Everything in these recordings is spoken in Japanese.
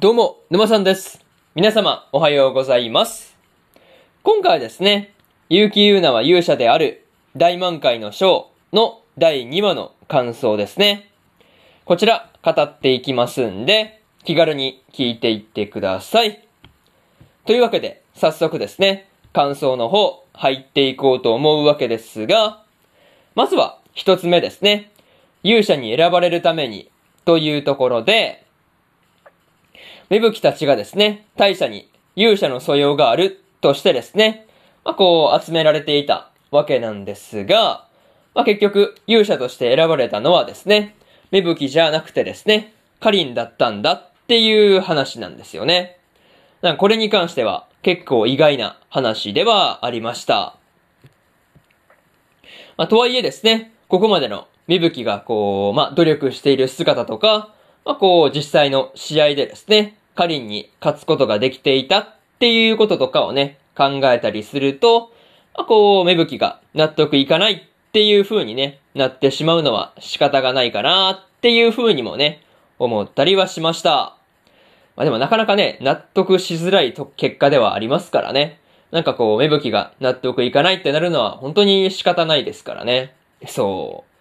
どうも、沼さんです。皆様、おはようございます。今回はですね、結城優奈は勇者である大満開の章の第2話の感想ですね。こちら、語っていきますんで、気軽に聞いていってください。というわけで、早速ですね、感想の方、入っていこうと思うわけですが、まずは、一つ目ですね。勇者に選ばれるために、というところで、芽吹たちがですね、大社に勇者の素養があるとしてですね、まあ、こう集められていたわけなんですが、まあ、結局勇者として選ばれたのはですね、芽吹じゃなくてですね、カリンだったんだっていう話なんですよね。なんこれに関しては結構意外な話ではありました。まあ、とはいえですね、ここまでの芽吹がこう、まあ、努力している姿とか、まあ、こう、実際の試合でですね、カリンに勝つことができていたっていうこととかをね、考えたりすると、まあ、こう、芽吹きが納得いかないっていう風にね、なってしまうのは仕方がないかなっていう風にもね、思ったりはしました。まあ、でもなかなかね、納得しづらいと結果ではありますからね。なんかこう、芽吹きが納得いかないってなるのは本当に仕方ないですからね。そう。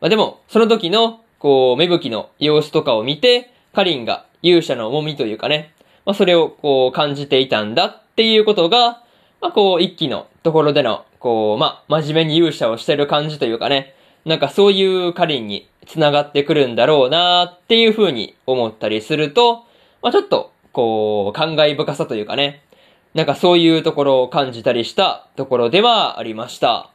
まあ、でも、その時の、こう、芽吹きの様子とかを見て、カリンが勇者の重みというかね、まあ、それをこう感じていたんだっていうことが、まあ、こう、一期のところでの、こう、まあ、真面目に勇者をしてる感じというかね、なんかそういうカリンに繋がってくるんだろうなっていう風に思ったりすると、まあ、ちょっと、こう、感慨深さというかね、なんかそういうところを感じたりしたところではありました。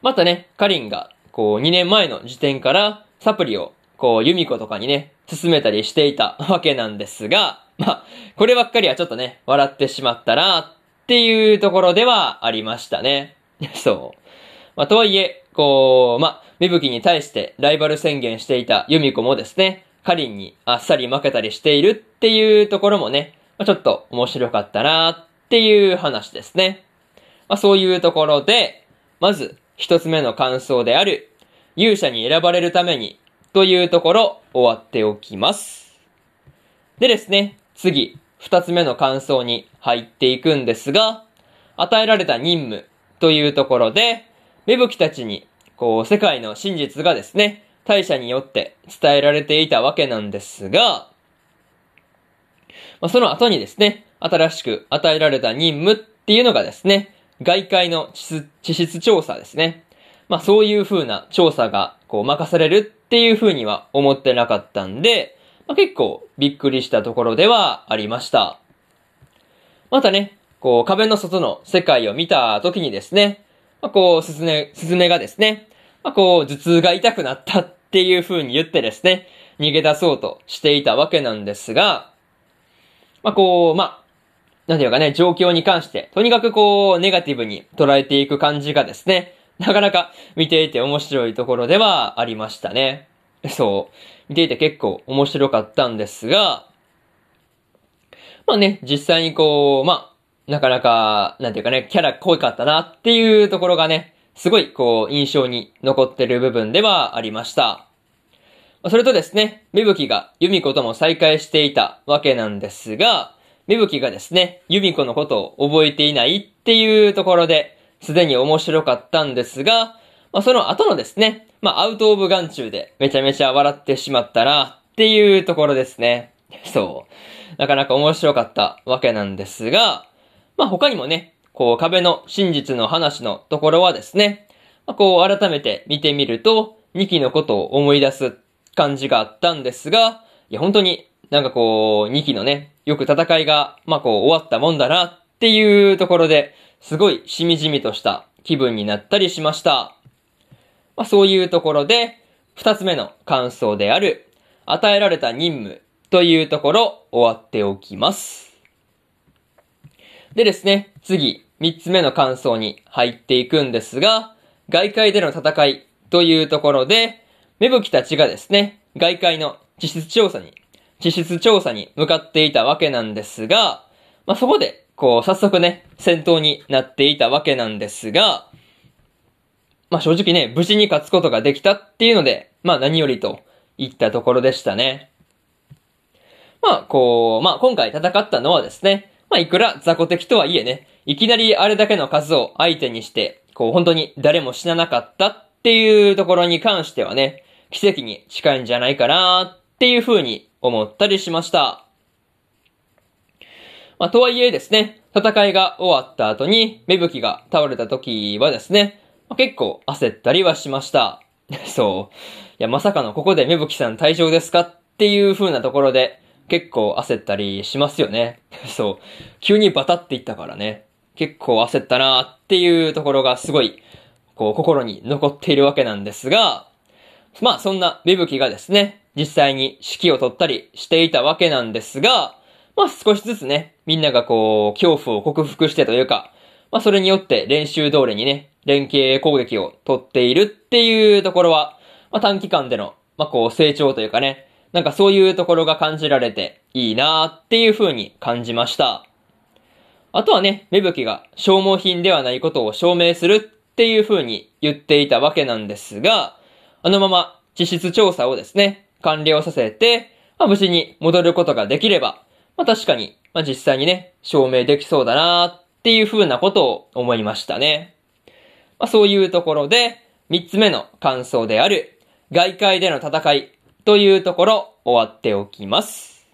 またね、カリンが、こう、2年前の時点から、サプリを、こう、ユミコとかにね、進めたりしていたわけなんですが、まあ、こればっかりはちょっとね、笑ってしまったな、っていうところではありましたね。そう。まあ、とはいえ、こう、まあ、芽吹に対してライバル宣言していたユミコもですね、カリンにあっさり負けたりしているっていうところもね、まあ、ちょっと面白かったなっていう話ですね。まあ、そういうところで、まず一つ目の感想である、勇者に選ばれるためにというところ終わっておきます。でですね、次、二つ目の感想に入っていくんですが、与えられた任務というところで、芽吹たちに、こう、世界の真実がですね、大社によって伝えられていたわけなんですが、まあ、その後にですね、新しく与えられた任務っていうのがですね、外界の地質調査ですね。まあそういう風な調査がこう任されるっていう風には思ってなかったんで、まあ、結構びっくりしたところではありました。またね、こう壁の外の世界を見た時にですね、まあ、こうスズメ、スズメがですね、まあ、こう頭痛が痛くなったっていう風に言ってですね、逃げ出そうとしていたわけなんですが、まあこう、まあ、なんていうかね、状況に関して、とにかくこう、ネガティブに捉えていく感じがですね、なかなか見ていて面白いところではありましたね。そう。見ていて結構面白かったんですが、まあね、実際にこう、まあ、なかなか、なんていうかね、キャラ濃いかったなっていうところがね、すごいこう、印象に残ってる部分ではありました。それとですね、芽吹がユミコとも再会していたわけなんですが、芽吹がですね、ユミコのことを覚えていないっていうところで、すでに面白かったんですが、まあ、その後のですね、まあ、アウトオブ眼中でめちゃめちゃ笑ってしまったなっていうところですね。そう。なかなか面白かったわけなんですが、まあ、他にもね、こう壁の真実の話のところはですね、まあ、こう改めて見てみると、2期のことを思い出す感じがあったんですが、いや本当になんかこう、2期のね、よく戦いが、まあこう終わったもんだなっていうところで、すごいしみじみとした気分になったりしました。まあそういうところで、二つ目の感想である、与えられた任務というところ終わっておきます。でですね、次、三つ目の感想に入っていくんですが、外界での戦いというところで、芽吹たちがですね、外界の地質調査に、地質調査に向かっていたわけなんですが、まあ、そこで、こう、早速ね、戦闘になっていたわけなんですが、まあ、正直ね、無事に勝つことができたっていうので、まあ、何よりといったところでしたね。まあ、こう、まあ、今回戦ったのはですね、まあ、いくら雑魚敵とはいえね、いきなりあれだけの数を相手にして、こう、本当に誰も死ななかったっていうところに関してはね、奇跡に近いんじゃないかなっていう風に思ったりしました。まあ、とはいえですね、戦いが終わった後に、芽吹が倒れた時はですね、まあ、結構焦ったりはしました。そう。いや、まさかのここで芽吹さん退場ですかっていう風なところで、結構焦ったりしますよね。そう。急にバタっていったからね。結構焦ったなっていうところがすごい、こう、心に残っているわけなんですが、まあ、そんな芽吹がですね、実際に指揮を取ったりしていたわけなんですが、まあ、少しずつね、みんながこう、恐怖を克服してというか、まあ、それによって練習通りにね、連携攻撃を取っているっていうところは、まあ、短期間での、まあ、こう、成長というかね、なんかそういうところが感じられていいなーっていう風に感じました。あとはね、芽吹が消耗品ではないことを証明するっていう風に言っていたわけなんですが、あのまま地質調査をですね、完了させて、まあ、無事に戻ることができれば、まあ確かに、まあ実際にね、証明できそうだなーっていう風なことを思いましたね。まあそういうところで、三つ目の感想である、外界での戦いというところ終わっておきます。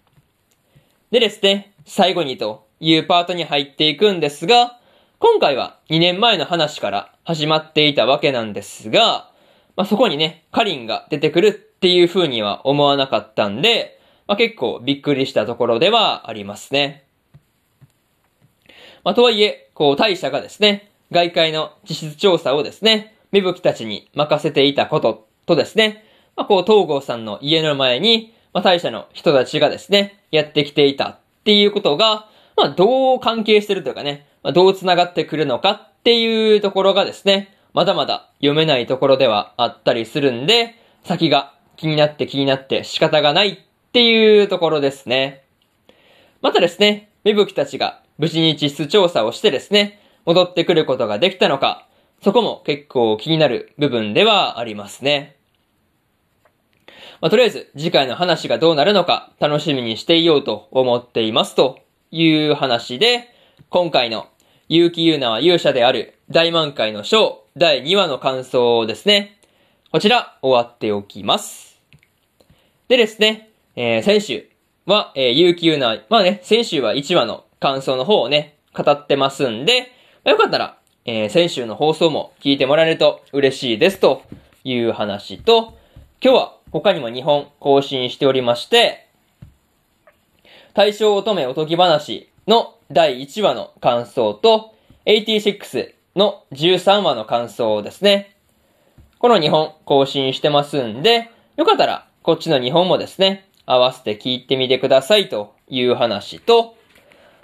でですね、最後にというパートに入っていくんですが、今回は2年前の話から始まっていたわけなんですが、まあ、そこにね、カリンが出てくるっていう風には思わなかったんで、まあ、結構びっくりしたところではありますね。まあ、とはいえ、こう、大社がですね、外界の地質調査をですね、芽吹たちに任せていたこととですね、まあ、こう、東郷さんの家の前に、まあ、大社の人たちがですね、やってきていたっていうことが、まあ、どう関係してるというかね、まあ、どう繋がってくるのかっていうところがですね、まだまだ読めないところではあったりするんで、先が気になって気になって仕方がないっていうところですね。またですね、芽吹たちが無事に地質調査をしてですね、戻ってくることができたのか、そこも結構気になる部分ではありますね。まあ、とりあえず次回の話がどうなるのか楽しみにしていようと思っていますという話で、今回の結城優奈は勇者である大満開の章第2話の感想ですね。こちら終わっておきます。でですね、えー、先週は、えー、結城優奈、まあね、先週は1話の感想の方をね、語ってますんで、まあ、よかったら、えー、先週の放送も聞いてもらえると嬉しいですという話と、今日は他にも2本更新しておりまして、大正乙女おとぎ話の第1話の感想と、86の13話の感想ですね。この2本更新してますんで、よかったらこっちの2本もですね、合わせて聞いてみてくださいという話と、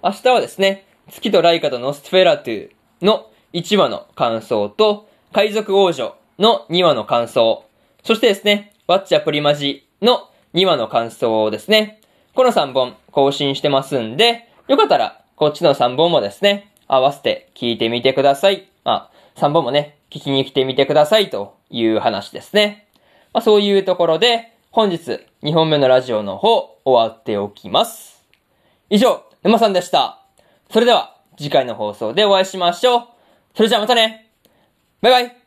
明日はですね、月とライカとノスフェラトゥの1話の感想と、海賊王女の2話の感想、そしてですね、ワッチャプリマジの2話の感想をですね。この3本更新してますんで、よかったらこっちの3本もですね、合わせて聞いてみてください。まあ、3本もね、聞きに来てみてくださいという話ですね。まあ、そういうところで、本日2本目のラジオの方終わっておきます。以上、沼さんでした。それでは次回の放送でお会いしましょう。それじゃあまたねバイバイ